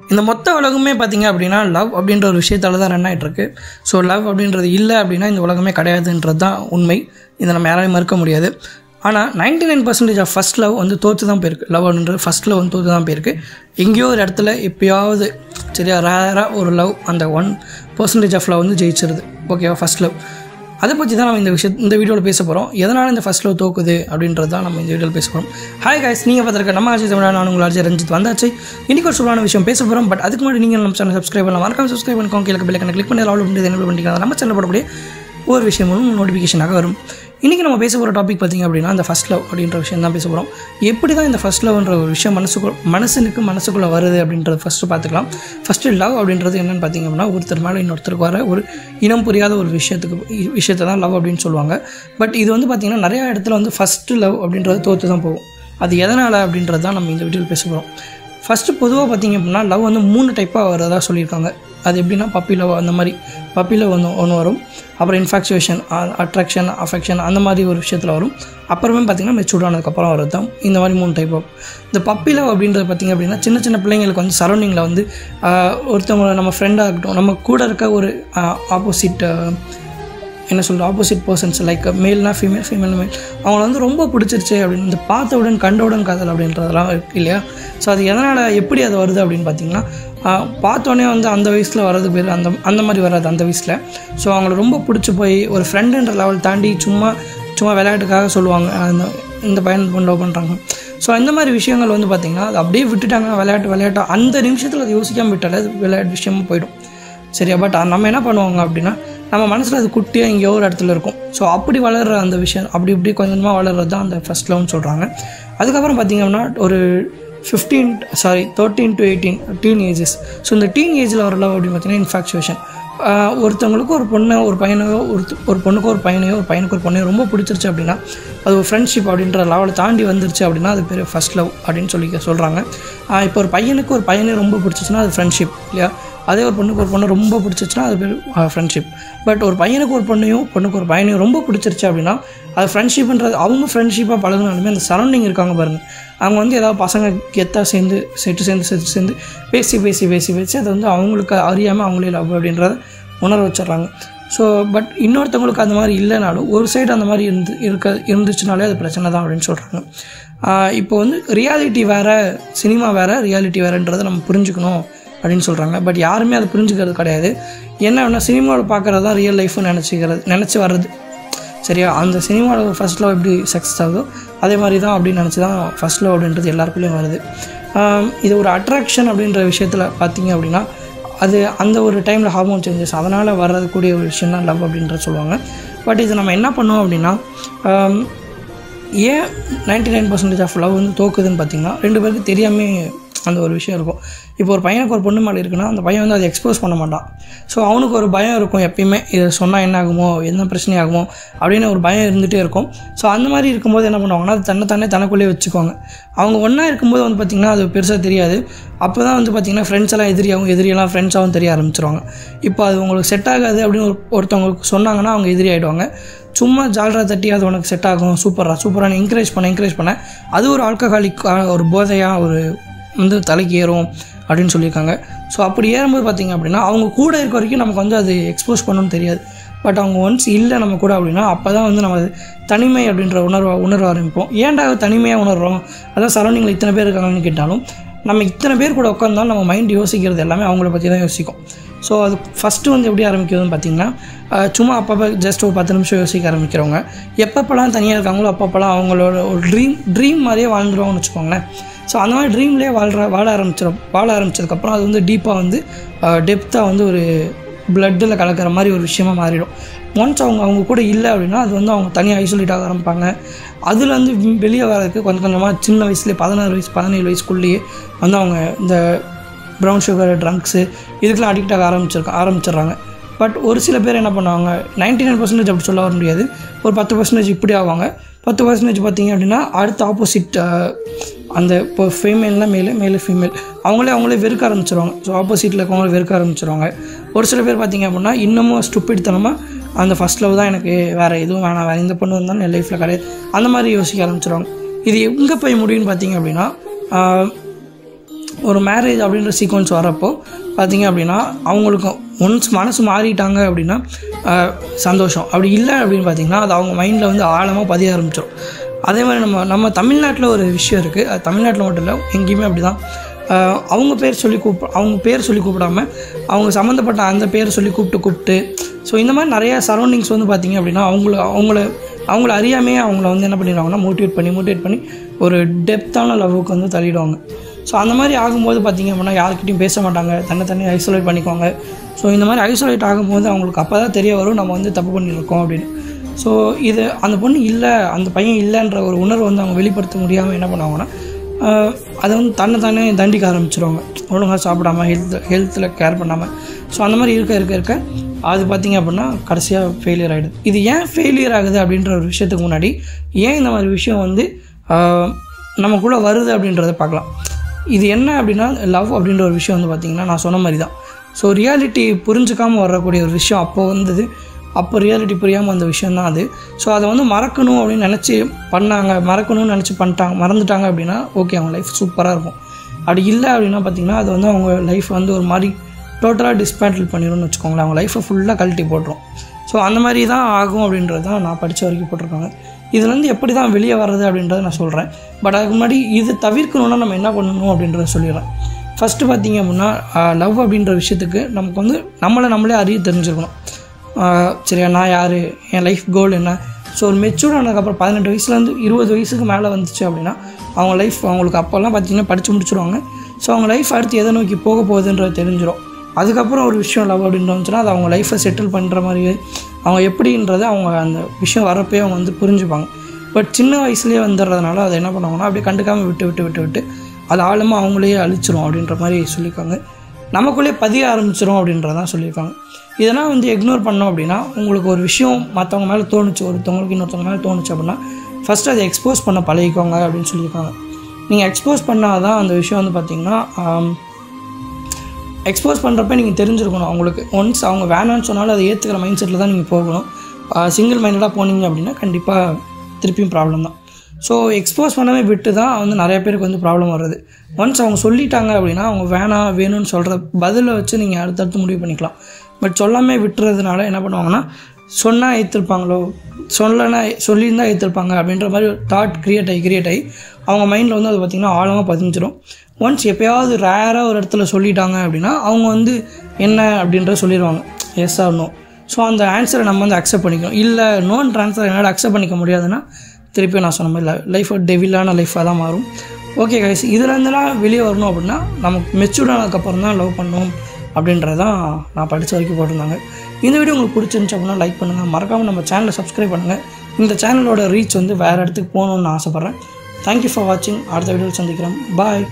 இந்த மொத்த உலகமே பார்த்தீங்க அப்படின்னா லவ் அப்படின்ற ஒரு விஷயத்தால் தான் ரன் ஆகிட்டு ஸோ லவ் அப்படின்றது இல்லை அப்படின்னா இந்த உலகமே கிடையாதுன்றது தான் உண்மை. இதை நம்ம யாராலையும் மறுக்க முடியாது. ஆனால் ninety nine percentage of first love வந்து தோற்று தான் போயிருக்கு. லவ் அப்படின்றது ஃபஸ்ட் லவ் வந்து தோற்று தான் போயிருக்கு. எங்கேயோ ஒரு இடத்துல எப்பயாவது சரியா ரேராக ஒரு லவ் அந்த ஒன் பர்சன்டேஜ் ஆஃப் லவ் வந்து ஜெயிச்சிருது. ஓகேவா ஃபஸ்ட் லவ் அதை பற்றி தான் நம்ம இந்த விஷயம் இந்த வீடியோவில் பேச போகிறோம் எதனால் இந்த ஃபஸ்ட் லோ தோக்குது அப்படின்றது தான் நம்ம இந்த வீடியோவில் பேச போகிறோம் ஹாய் காய்ஸ் நீங்கள் பார்த்துருக்க நம்ம ஆட்சி தமிழா நான் உங்கள் ஆட்சி ரஞ்சித் வந்தாச்சு. இன்றைக்கி ஒரு சூழலான விஷயம் பேச போகிறோம் பட் அதுக்கு முன்னாடி நீங்கள் நம்ம சேனல் சப்ஸ்கிரைப் பண்ணலாம். மறக்காம சப்ஸ்கிரைப் பண்ணிக்கோங்க. கீழே பிள்ளைக்கான கிளிக் பண்ணி அவ்வளோ பண்ணி என்ன பண்ணிக்கலாம் நம்ம சேனல் போடக்கூடிய ஒவ்வொரு விஷயமும் நோட்டிஃபிகேஷனாக வரும். இன்றைக்கி நம்ம பேச போகிற டாபிக் பார்த்திங்க அப்படின்னா அந்த ஃபஸ்ட் லவ் அப்படின்ற விஷயம் தான் பேச போகிறோம் எப்படி தான் இந்த ஃபஸ்ட் லவ்ன்ற ஒரு விஷயம் மனசுக்குள்ள மனசனுக்கு மனசுக்குள்ளே வருது அப்படின்றத ஃபஸ்ட்டு பார்த்துக்கலாம். ஃபஸ்ட்டு லவ் அப்படின்றது என்னென்னு பார்த்திங்க அப்படின்னா ஒருத்தர் மேலே இன்னொருத்தருக்கு வர ஒரு இனம் புரியாத ஒரு விஷயத்துக்கு விஷயத்தை தான் லவ் அப்படின்னு சொல்லுவாங்க. பட் இது வந்து பார்த்திங்கன்னா நிறையா இடத்துல வந்து ஃபஸ்ட்டு லவ் அப்படின்றது தோற்று தான் போகும். அது எதனால் அப்படின்றது தான் நம்ம இந்த வீடியோவில் பேச போகிறோம் ஃபஸ்ட்டு பொதுவாக பார்த்திங்க அப்படின்னா லவ் வந்து மூணு டைப்பாக வரதா சொல்லியிருக்காங்க. அது எப்படின்னா பப்பி லவ் அந்த மாதிரி பப்பி லவ் வந்து ஒன்று வரும். அப்புறம் இன்ஃபாக்சுவேஷன் அட்ராக்ஷன் அஃபெக்ஷன் அந்த மாதிரி ஒரு விஷயத்தில் வரும். அப்புறமே பார்த்திங்கன்னா மெச்சூர்ட் ஆனதுக்கப்புறம் வரது தான். இந்த மாதிரி மூணு டைப் ஆஃப் இந்த பப்பி லவ் அப்படின்றது பார்த்திங்க அப்படின்னா சின்ன சின்ன பிள்ளைங்களுக்கு வந்து சரௌண்டிங்கில் வந்து ஒருத்தவங்க நம்ம ஃப்ரெண்டாக இருக்கட்டும் நம்ம கூட இருக்க ஒரு ஆப்போசிட் என்ன சொல்கிறது ஆப்போசிட் பர்சன்ஸ் லைக் மேல்னா ஃபீமேல் ஃபீமேல் மேல் அவங்கள வந்து ரொம்ப பிடிச்சிருச்சு அப்படின்னு இந்த பார்த்தவுடன் கண்டவுடன் காதல் அப்படின்றதெல்லாம் இருக்கு இல்லையா? ஸோ அது எதனால் எப்படி அது வருது அப்படின்னு பார்த்தீங்கன்னா பார்த்தோன்னே வந்து அந்த வயசில் வர்றது பேர் அந்த அந்த மாதிரி வராது அந்த வயசில். ஸோ அவங்கள ரொம்ப பிடிச்சி போய் ஒரு ஃப்ரெண்டுன்ற லெவல் தாண்டி சும்மா சும்மா விளையாட்டுக்காக சொல்லுவாங்க. அந்த இந்த பையன் பொண்ணு லவ் பண்ணுறாங்க ஸோ இந்த மாதிரி விஷயங்கள் வந்து பார்த்திங்கன்னா அது அப்படியே விட்டுட்டாங்க. விளையாட்டு விளையாட்டு அந்த நிமிஷத்தில் அது யோசிக்காமல் விட்டாலே அது விளையாட்டு விஷயமா போயிடும். சரியா? பட் நம்ம என்ன பண்ணுவாங்க அப்படின்னா நம்ம மனசில் அது குட்டியாக எங்கேயோ ஒரு இடத்துல இருக்கும். ஸோ அப்படி வளர்கிற அந்த விஷயம் அப்படி இப்படி கொஞ்சமாக வளர்றது தான் அந்த ஃபஸ்ட் லவ்னு சொல்கிறாங்க அதுக்கப்புறம் பார்த்திங்கன்னா அப்படின்னா ஒரு fifteen sorry thirteen to eighteen teen ages so இந்த டீன் ஏஜில் வர லவ் அப்படின்னு பார்த்தீங்கன்னா இன்ஃபாக்சுவேஷன் ஒருத்தவங்களுக்கு ஒரு பொண்ணை ஒரு பையனையோ ஒரு ஒரு பொண்ணுக்கு ஒரு பையனையோ ஒரு பையனுக்கு ஒரு பொண்ணையோ ரொம்ப பிடிச்சிருச்சு அப்படின்னா அது ஒரு ஃப்ரெண்ட்ஷிப் அப்படின்ற லெவலை தாண்டி வந்துருச்சு அப்படின்னா அது பேர் ஃபஸ்ட் லவ் அப்படின்னு சொல்லி சொல்கிறாங்க இப்போ ஒரு பையனுக்கு ஒரு பையனை ரொம்ப பிடிச்சிச்சுன்னா அது ஃப்ரெண்ட்ஷிப் இல்லையா? அதே ஒரு பொண்ணுக்கு ஒரு பொண்ணு ரொம்ப பிடிச்சிச்சுன்னா அது பேர் ஃப்ரெண்ட்ஷிப் பட் ஒரு பையனுக்கு ஒரு பொண்ணையும் பொண்ணுக்கு ஒரு பையனையும் ரொம்ப பிடிச்சிருச்சு அப்படின்னா அது ஃப்ரெண்ட்ஷிப்ன்றது அவங்க ஃப்ரெண்ட்ஷிப்பாக பழகினாலுமே அந்த சரௌண்டிங் இருக்காங்க பாருங்கள் அவங்க வந்து ஏதாவது பசங்க கெத்தாக சேர்ந்து செட்டு சேர்ந்து செட்டு சேர்ந்து பேசி பேசி பேசி பேசி அதை வந்து அவங்களுக்கு அறியாமல் அவங்களே லவ் அப்படின்றத உணர வச்சிடுறாங்க. ஸோ பட் இன்னொருத்தவங்களுக்கு அந்த மாதிரி இல்லைனாலும் ஒரு சைடு அந்த மாதிரி இருந்து இருக்க இருந்துச்சுனாலே அது பிரச்சனை தான் அப்படின்னு சொல்கிறாங்க இப்போ வந்து ரியாலிட்டி வேறு சினிமா வேறு ரியாலிட்டி வேறுன்றதை நம்ம புரிஞ்சுக்கணும் அப்படின்னு சொல்கிறாங்க பட் யாருமே அதை புரிஞ்சுக்கிறது கிடையாது. என்ன வேணால் சினிமாவில் பார்க்குறது தான் ரியல் லைஃப்னு நினச்சிக்கிறது நினச்சி வர்றது. சரியா? அந்த சினிமாவில் ஃபஸ்ட் லவ் எப்படி சக்ஸஸ் ஆகுதோ அதே மாதிரி தான் அப்படின்னு நினச்சி தான் ஃபஸ்ட் லவ் அப்படின்றது எல்லாருக்குள்ளேயும் வருது. இது ஒரு அட்ராக்ஷன் அப்படின்ற விஷயத்தில் பார்த்தீங்க அப்படின்னா அது அந்த ஒரு டைமில் ஹார்மோன் சேஞ்சஸ் அதனால் வரக்கூடிய ஒரு விஷயம் தான் லவ் அப்படின்ற சொல்லுவாங்க. பட் இது நம்ம என்ன பண்ணோம் அப்படின்னா ஏன் ninety nine percentage of love வந்து தோக்குதுன்னு பார்த்தீங்கன்னா ரெண்டு பேருக்கு தெரியாமல் அந்த ஒரு விஷயம் இருக்கும். இப்போ ஒரு பையனுக்கு ஒரு பொண்ணு மேலே இருக்குன்னா அந்த பையன் வந்து அதை எக்ஸ்போஸ் பண்ண மாட்டான். ஸோ அவனுக்கு ஒரு பயம் இருக்கும் எப்பயுமே. இதை சொன்னால் என்ன ஆகுமோ என்ன பிரச்சனை ஆகுமோ அப்படின்னு ஒரு பயம் இருந்துகிட்டே இருக்கும். ஸோ அந்த மாதிரி இருக்கும்போது என்ன பண்ணுவாங்கன்னா அது தன்னை தானே தனக்குள்ளேயே வச்சுக்குவாங்க. அவங்க ஒன்றா இருக்கும்போது வந்து பார்த்திங்கன்னா அது பெருசாக தெரியாது. அப்போ தான் வந்து பார்த்திங்கன்னா ஃப்ரெண்ட்ஸ் எல்லாம் எதிரியாகவும் எதிரியெல்லாம் ஃப்ரெண்ட்ஸாகவும் தெரிய ஆரம்பிச்சிருவாங்க. இப்போ அது உங்களுக்கு செட் ஆகாது அப்படின்னு ஒரு ஒருத்தவங்களுக்கு சொன்னாங்கன்னா அவங்க எதிரி ஆகிடுவாங்க சும்மா ஜால்ரா தட்டி அது உனக்கு செட் ஆகும் சூப்பராக சூப்பராக என்கரேஜ் பண்ண என்கரேஜ் பண்ண. அது ஒரு ஆல்கஹாலிக் ஒரு போதையாக ஒரு வந்து தலைக்கு ஏறும் அப்படின்னு சொல்லியிருக்காங்க. ஸோ அப்படி ஏறும்போது பார்த்தீங்க அப்படின்னா அவங்க கூட இருக்க வரைக்கும் நமக்கு வந்து அது எக்ஸ்போஸ் பண்ணணும்னு தெரியாது. பட் அவங்க ஒன்ஸ் இல்லை நம்ம கூட அப்படின்னா அப்போ தான் வந்து நம்ம தனிமை அப்படின்ற உணர்வை உணர ஆரம்பிப்போம். ஏன்டா தனிமையாக உணர்றோம்? அதான் சரௌண்டிங்கில் இத்தனை பேர் இருக்காங்கன்னு கேட்டாலும் நம்ம இத்தனை பேர் கூட உட்காந்தாலும் நம்ம மைண்ட் யோசிக்கிறது எல்லாமே அவங்கள பற்றி தான் யோசிக்கும். ஸோ அது ஃபஸ்ட்டு வந்து எப்படி ஆரம்பிக்கிறதுன்னு பார்த்தீங்கன்னா சும்மா அப்பப்போ ஜஸ்ட் ஒரு பத்து நிமிஷம் யோசிக்க ஆரம்பிக்கிறவங்க. எப்பப்போலாம் தனியாக இருக்காங்களோ அப்பப்போலாம் அவங்களோட ஒரு ட்ரீம் ட்ரீம் மாதிரியே வாழ்ந்துருவாங்கன்னு வச்சுக்கோங்களேன். ஸோ அந்த மாதிரி ட்ரீம்லேயே வாழ்கிற வாழ ஆரம்பிச்சிடும் வாழ ஆரம்பிச்சதுக்கப்புறம் அது வந்து டீப்பாக வந்து டெப்த்தாக வந்து ஒரு பிளட்டில் கலக்கிற மாதிரி ஒரு விஷயமா மாறிடும். ஒன்ஸ் அவங்க அவங்க கூட இல்லை அப்படின்னா அது வந்து அவங்க தனியாக ஐசோலேட் ஆக ஆரம்பிப்பாங்க. அதுலேருந்து வெளியே வரதுக்கு கொஞ்சம் கொஞ்சமாக சின்ன வயசுலேயே பதினாறு வயசு பதினேழு வயசுக்குள்ளேயே வந்து அவங்க இந்த ப்ரௌன் சுகர் ட்ரங்க்ஸு இதுக்கெலாம் அடிக்ட் ஆக ஆரம்பிச்சிருக்க ஆரம்பிச்சிடுறாங்க. பட் ஒரு சில பேர் என்ன பண்ணுவாங்க நைன்டி நைன் பர்சன்டேஜ் அப்படி சொல்ல வர முடியாது. ஒரு பத்து பர்சன்டேஜ் இப்படி ஆவாங்க. பத்து பர்சன்டேஜ் பார்த்தீங்க அப்படின்னா அடுத்த ஆப்போசிட் அந்த இப்போ ஃபீமேல்னால் மேலே மேலே ஃபீமேல் அவங்களே அவங்களே வெறுக்க ஆரம்பிச்சிருவாங்க. ஸோ ஆப்போசிட்டில் இருக்கவங்களே வெறுக்க ஆரம்பிச்சிருவாங்க. ஒரு சில பேர் பார்த்தீங்க அப்படின்னா இன்னமும் ஸ்டுப்பிடித்தனமாக அந்த ஃபஸ்ட் லவ் தான் எனக்கு வேறு எதுவும் வேணாம். வேறு எந்த பொண்ணு வந்தாலும் என் லைஃப்பில் கிடையாது. அந்த மாதிரி யோசிக்க ஆரம்பிச்சிருவாங்க. இது எங்கே போய் முடியும்னு பார்த்தீங்க அப்படின்னா ஒரு மேரேஜ் அப்படின்ற சீக்வன்ஸ் வரப்போ பார்த்தீங்க அப்படின்னா அவங்களுக்கு ஒன்ஸ் மனசு மாறிட்டாங்க அப்படின்னா சந்தோஷம். அப்படி இல்லை அப்படின்னு பார்த்தீங்கன்னா அது அவங்க மைண்டில் வந்து ஆழமாக பதிய ஆரம்பிச்சிடும் அதே மாதிரி நம்ம நம்ம தமிழ்நாட்டில் ஒரு விஷயம் இருக்குது அது தமிழ்நாட்டில் மட்டும் இல்லை எங்கேயுமே அப்படி தான் அவங்க பேர் சொல்லி கூப்ப அவங்க பேர் சொல்லி கூப்பிடாம அவங்க சம்மந்தப்பட்ட அந்த பேரை சொல்லி கூப்பிட்டு கூப்பிட்டு ஸோ இந்த மாதிரி நிறைய சரௌண்டிங்ஸ் வந்து பார்த்திங்க அப்படின்னா அவங்கள அவங்கள அவங்கள அறியாமையே அவங்கள வந்து என்ன பண்ணிடுவாங்கன்னா மோட்டிவேட் பண்ணி மோட்டிவேட் பண்ணி ஒரு டெப்த்தான லவ்வுக்கு வந்து தள்ளிடுவாங்க. ஸோ அந்த மாதிரி ஆகும்போது பார்த்திங்க அப்படின்னா யாருக்கிட்டையும் பேச மாட்டாங்க. தன்னை தண்ணி ஐசோலேட் பண்ணிக்குவாங்க. ஸோ இந்த மாதிரி ஐசோலேட் ஆகும்போது அவங்களுக்கு அப்போ தான் தெரிய வரும் நம்ம வந்து தப்பு பண்ணியிருக்கோம் அப்படின்னு. ஸோ இது அந்த பொண்ணு இல்லை அந்த பையன் இல்லைன்ற ஒரு உணர்வு வந்து அவங்க வெளிப்படுத்த முடியாமல் என்ன பண்ணுவாங்கன்னா அதை வந்து தன்னை தானே தண்டிக்க ஆரம்பிச்சிருவாங்க. ஒழுங்காக சாப்பிடாம ஹெல்த் ஹெல்த்தில் கேர் பண்ணாமல் ஸோ அந்த மாதிரி இருக்க இருக்க இருக்க அது பார்த்திங்க அப்படின்னா கடைசியாக ஃபெயிலியர் ஆகிடுது இது ஏன் ஃபெயிலியர் ஆகுது அப்படின்ற ஒரு விஷயத்துக்கு முன்னாடி ஏன் இந்த மாதிரி விஷயம் வந்து நமக்குள்ளே வருது அப்படின்றத பார்க்கலாம். இது என்ன அப்படின்னா லவ் அப்படின்ற ஒரு விஷயம் வந்து பார்த்திங்கன்னா நான் சொன்ன மாதிரி தான் ஸோ ரியாலிட்டி புரிஞ்சுக்காமல் வரக்கூடிய ஒரு விஷயம் அப்போ வந்தது. அப்போ ரியாலிட்டி புரியாமல் வந்த விஷயம் தான் அது. ஸோ அதை வந்து மறக்கணும் அப்படின்னு நினச்சி பண்ணாங்க மறக்கணும்னு நினச்சி பண்ணிட்டாங்க மறந்துட்டாங்க அப்படின்னா ஓகே அவங்க லைஃப் சூப்பராக இருக்கும். அப்படி இல்லை அப்படின்னா பார்த்திங்கன்னா அது வந்து அவங்க லைஃப் வந்து ஒரு மாதிரி டோட்டலாக டிஸ்பேண்டில் பண்ணிடும்னு வச்சுக்கோங்களேன். அவங்க லைஃப்பை ஃபுல்லாக கழட்டி போட்டுரும். ஸோ அந்த மாதிரி தான் ஆகும் அப்படின்றது தான் நான் படித்த வரைக்கும் போட்டிருக்காங்க. இதுலேருந்து எப்படி தான் வெளியே வர்றது அப்படின்றத நான் சொல்கிறேன். பட் அதுக்கு முன்னாடி இது தவிர்க்கணுன்னா நம்ம என்ன பண்ணணும் அப்படின்றத சொல்லிடுறேன். ஃபஸ்ட்டு பார்த்தீங்க அப்படின்னா லவ் அப்படின்ற விஷயத்துக்கு நமக்கு வந்து நம்மளை நம்மளே அறிய தெரிஞ்சுக்கணும். சரியா நான் யார்? என் லைஃப் கோல் என்ன? ஸோ ஒரு மெச்சூர் ஆனதுக்கப்புறம் பதினெட்டு வயசுலேருந்து இருபது வயசுக்கு மேலே வந்துச்சு அப்படின்னா அவங்க லைஃப் அவங்களுக்கு அப்போல்லாம் பார்த்தீங்கன்னா படித்து முடிச்சுருவாங்க. ஸோ அவங்க லைஃப் அடுத்து எதை நோக்கி போக போகுதுன்றது தெரிஞ்சிடும் அதுக்கப்புறம் ஒரு விஷயம் லவ் அப்படின்னு வந்துச்சுன்னா அது அவங்க லைஃப்பை செட்டில் பண்ணுற மாதிரி அவங்க எப்படின்றத அவங்க அந்த விஷயம் வரப்பே அவங்க வந்து புரிஞ்சுப்பாங்க. பட் சின்ன வயசுலேயே வந்துடுறதுனால அதை என்ன பண்ணுவாங்கன்னா அப்படியே கண்டுக்காமல் விட்டு விட்டு விட்டு விட்டு அது ஆழமாக அவங்களையே அழிச்சிரும் அப்படின்ற மாதிரி சொல்லியிருக்காங்க. நமக்குள்ளே பதிய ஆரம்பிச்சிரும் அப்படின்றதான் சொல்லியிருக்காங்க. இதெல்லாம் வந்து இக்னோர் பண்ணோம் அப்படின்னா உங்களுக்கு ஒரு விஷயம் மற்றவங்க மேலே தோணுச்சு ஒருத்தவங்களுக்கு இன்னொருத்தவங்க மேலே தோணுச்சு அப்படின்னா ஃபஸ்ட்டு அதை எக்ஸ்போஸ் பண்ண பழகிக்கோங்க அப்படின்னு சொல்லியிருக்காங்க. நீங்கள் எக்ஸ்போஸ் பண்ணால் தான் அந்த விஷயம் வந்து பார்த்திங்கன்னா எக்ஸ்போஸ் பண்ணுறப்ப நீங்கள் தெரிஞ்சிருக்கணும். அவங்களுக்கு ஒன்ஸ் அவங்க வேணான்னு சொன்னாலும் அதை ஏற்றுக்கிற மைண்ட் செட்டில் தான் நீங்கள் போகணும். சிங்கிள் மைண்டடாக போனீங்க அப்படின்னா கண்டிப்பாக திருப்பியும் ப்ராப்ளம் தான். ஸோ எக்ஸ்போஸ் பண்ணவே விட்டு தான் வந்து நிறைய பேருக்கு வந்து ப்ராப்ளம் வருது. ஒன்ஸ் அவங்க சொல்லிட்டாங்க அப்படின்னா அவங்க வேணாம் வேணும்னு சொல்கிற பதிலை வச்சு நீங்கள் அடுத்தடுத்து முடிவு பண்ணிக்கலாம். பட் சொல்லாமல் விட்டுறதுனால என்ன பண்ணுவாங்கன்னா சொன்னால் ஏற்றிருப்பாங்களோ சொல்லனா சொல்லியிருந்தா ஏற்றிருப்பாங்க அப்படின்ற மாதிரி ஒரு தாட் க்ரியேட் ஆகி க்ரியேட் ஆகி அவங்க மைண்டில் வந்து அது பார்த்திங்கன்னா ஆழமாக பதிஞ்சிடும் ஒன்ஸ் எப்பயாவது ரேராக ஒரு இடத்துல சொல்லிட்டாங்க அப்படின்னா அவங்க வந்து என்ன அப்படின்றத சொல்லிடுவாங்க எஸ் ஆர் நோ ஸோ அந்த ஆன்சரை நம்ம வந்து அக்செப்ட் பண்ணிக்கணும். இல்லை நோன் ட்ரான்ஸ்ஃபர் என்னால் அக்செப்ட் பண்ணிக்க முடியாதுன்னா திருப்பி நான் சொன்ன மாதிரி லைஃப் டெவிலான லைஃபாக தான் மாறும். ஓகே கைஸ் இதுலேருந்துலாம் வெளியே வரணும் அப்படின்னா நமக்கு மெச்சூர்ட் ஆனதுக்கப்புறம் தான் லவ் பண்ணணும் அப்படின்றது தான் நான் படித்த வரைக்கும் போட்டிருந்தாங்க. இந்த வீடியோ உங்களுக்கு பிடிச்சிருந்துச்சு அப்படின்னா லைக் பண்ணுங்கள் மறக்காமல் நம்ம சேனலை சப்ஸ்கிரைப் பண்ணுங்கள் இந்த சேனலோட ரீச் வந்து வேறு இடத்துக்கு போகணுன்னு நான் ஆசைப்பட்றேன். தேங்க்யூ ஃபார் வாட்சிங் அடுத்த வீடியோவில் சந்திக்கிறேன் பாய்